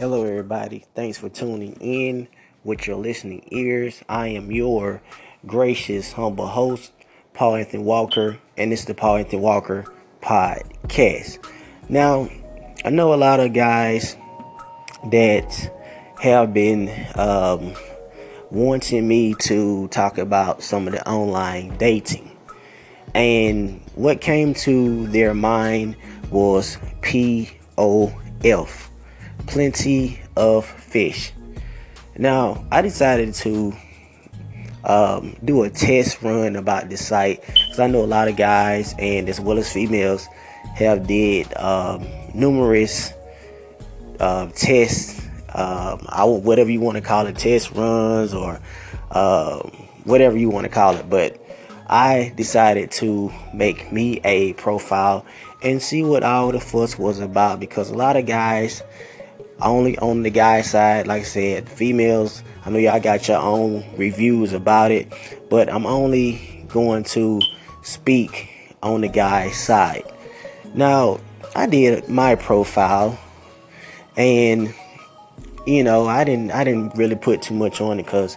Hello, everybody. Thanks for tuning in with your listening ears. I am your gracious, humble host, Paul Anthony Walker, and it's the Paul Anthony Walker podcast. Now, I know a lot of guys that have been um, wanting me to talk about some of the online dating. And what came to their mind was POF plenty of fish. Now, I decided to um, do a test run about this site because I know a lot of guys and as well as females have did um, numerous uh, tests, um, I, whatever you want to call it, test runs or uh, whatever you want to call it. But I decided to make me a profile and see what all the fuss was about because a lot of guys only on the guy side, like I said, females. I know y'all got your own reviews about it, but I'm only going to speak on the guy side. Now, I did my profile, and you know, I didn't, I didn't really put too much on it because,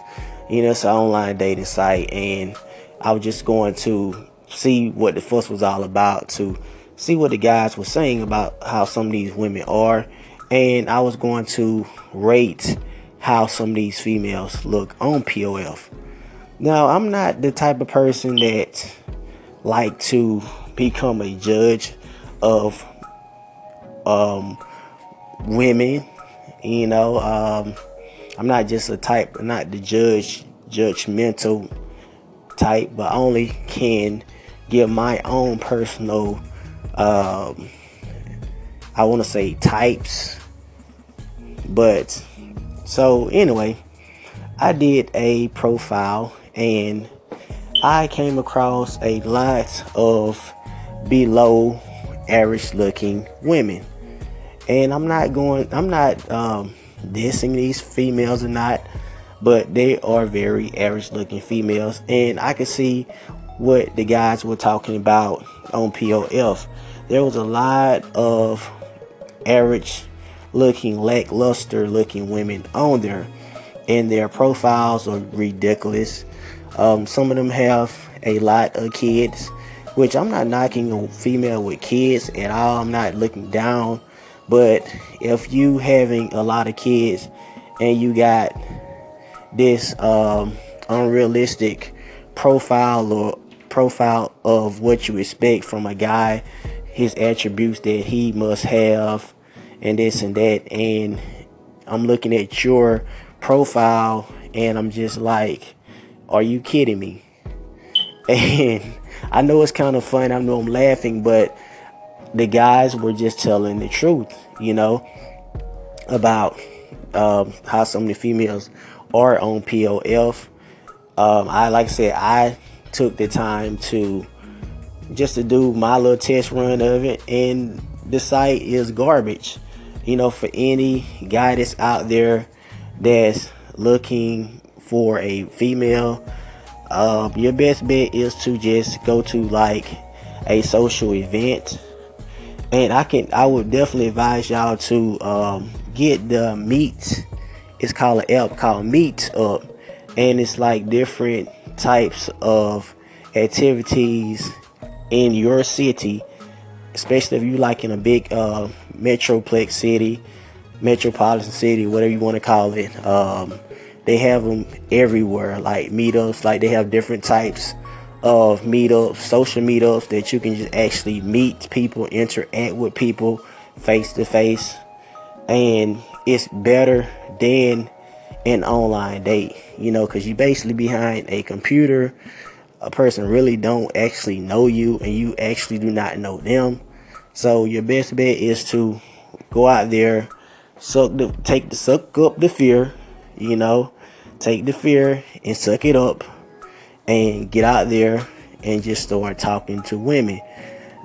you know, it's an online dating site, and I was just going to see what the fuss was all about, to see what the guys were saying about how some of these women are and I was going to rate how some of these females look on POF. Now, I'm not the type of person that like to become a judge of um, women. You know, um, I'm not just a type, not the judge, judgmental type, but only can give my own personal um, I want to say types. But so anyway, I did a profile and I came across a lot of below average looking women. And I'm not going, I'm not um, dissing these females or not, but they are very average looking females. And I could see what the guys were talking about on POF. There was a lot of average looking, lackluster looking women on there. And their profiles are ridiculous. Um, some of them have a lot of kids, which I'm not knocking a female with kids at all. I'm not looking down. But if you having a lot of kids and you got this um, unrealistic profile or profile of what you expect from a guy, his attributes that he must have, and this and that. And I'm looking at your profile and I'm just like, are you kidding me? And I know it's kind of fun. I know I'm laughing, but the guys were just telling the truth, you know, about um, how of the females are on POF. Um, I like I said, I took the time to just to do my little test run of it, and the site is garbage you know, for any guy that's out there that's looking for a female, um, your best bet is to just go to like a social event. And I can, I would definitely advise y'all to um, get the meet. It's called an app called Meet Up, and it's like different types of activities in your city especially if you like in a big uh, metroplex city, metropolitan city, whatever you want to call it. Um, they have them everywhere, like meetups. Like they have different types of meetups, social meetups that you can just actually meet people, interact with people face to face, and it's better than an online date. You know, because you basically behind a computer a person really don't actually know you and you actually do not know them. So your best bet is to go out there, suck the take the suck up the fear, you know, take the fear and suck it up and get out there and just start talking to women.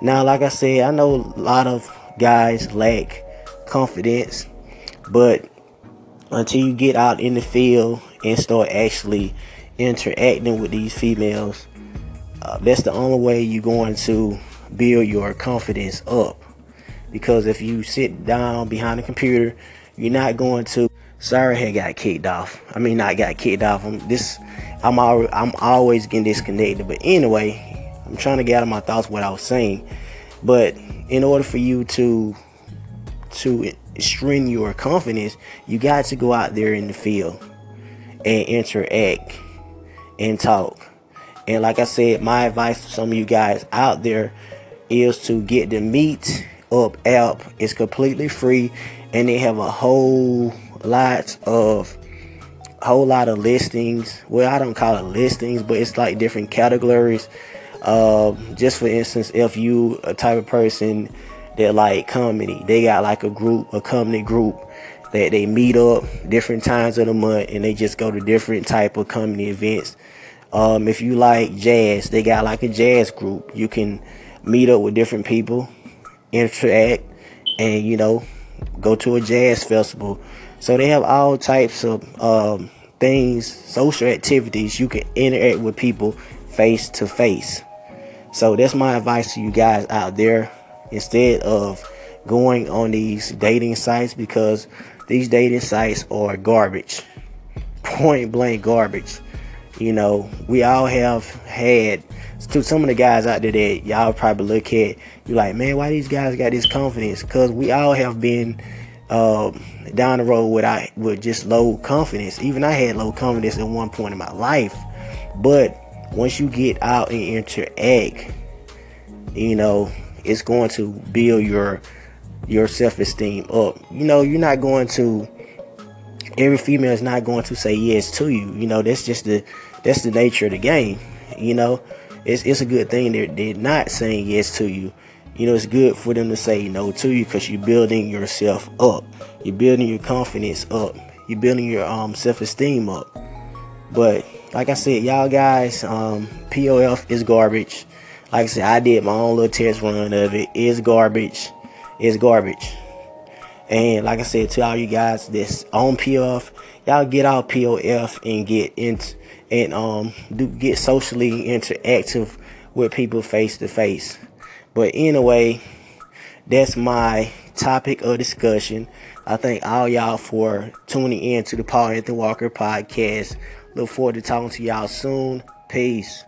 Now, like I said, I know a lot of guys lack confidence, but until you get out in the field and start actually interacting with these females, uh, that's the only way you're going to build your confidence up. Because if you sit down behind a computer, You're not going to. Sorry, had got kicked off. I mean, not got kicked off. I'm this. I'm al- I'm always getting disconnected. But anyway, I'm trying to get out of my thoughts what I was saying. But in order for you to to strengthen your confidence, you got to go out there in the field and interact and talk. And like I said, my advice to some of you guys out there is to get the Meet Up app. It's completely free, and they have a whole lot of whole lot of listings. Well, I don't call it listings, but it's like different categories. Uh, just for instance, if you a type of person that like comedy, they got like a group, a comedy group that they meet up different times of the month, and they just go to different type of comedy events. Um, if you like jazz, they got like a jazz group. You can meet up with different people, interact, and you know, go to a jazz festival. So they have all types of um, things, social activities. You can interact with people face to face. So that's my advice to you guys out there. Instead of going on these dating sites, because these dating sites are garbage, point blank garbage. You know, we all have had to some of the guys out there that y'all probably look at, You're like, man, why these guys got this confidence? Because we all have been um, down the road with I with just low confidence. Even I had low confidence at one point in my life, but once you get out and interact, you know, it's going to build your your self-esteem up. You know, you're not going to every female is not going to say yes to you. You know, that's just the that's the nature of the game. You know, it's it's a good thing they're they're not saying yes to you. You know, it's good for them to say no to you because you're building yourself up. You're building your confidence up. You're building your um self-esteem up. But like I said, y'all guys, um, POF is garbage. Like I said, I did my own little test run of it. It's garbage. It's garbage. And like I said to all you guys that's on POF, y'all get out POF and get into and um do get socially interactive with people face to face. But anyway, that's my topic of discussion. I thank all y'all for tuning in to the Paul Anthony Walker podcast. Look forward to talking to y'all soon. Peace.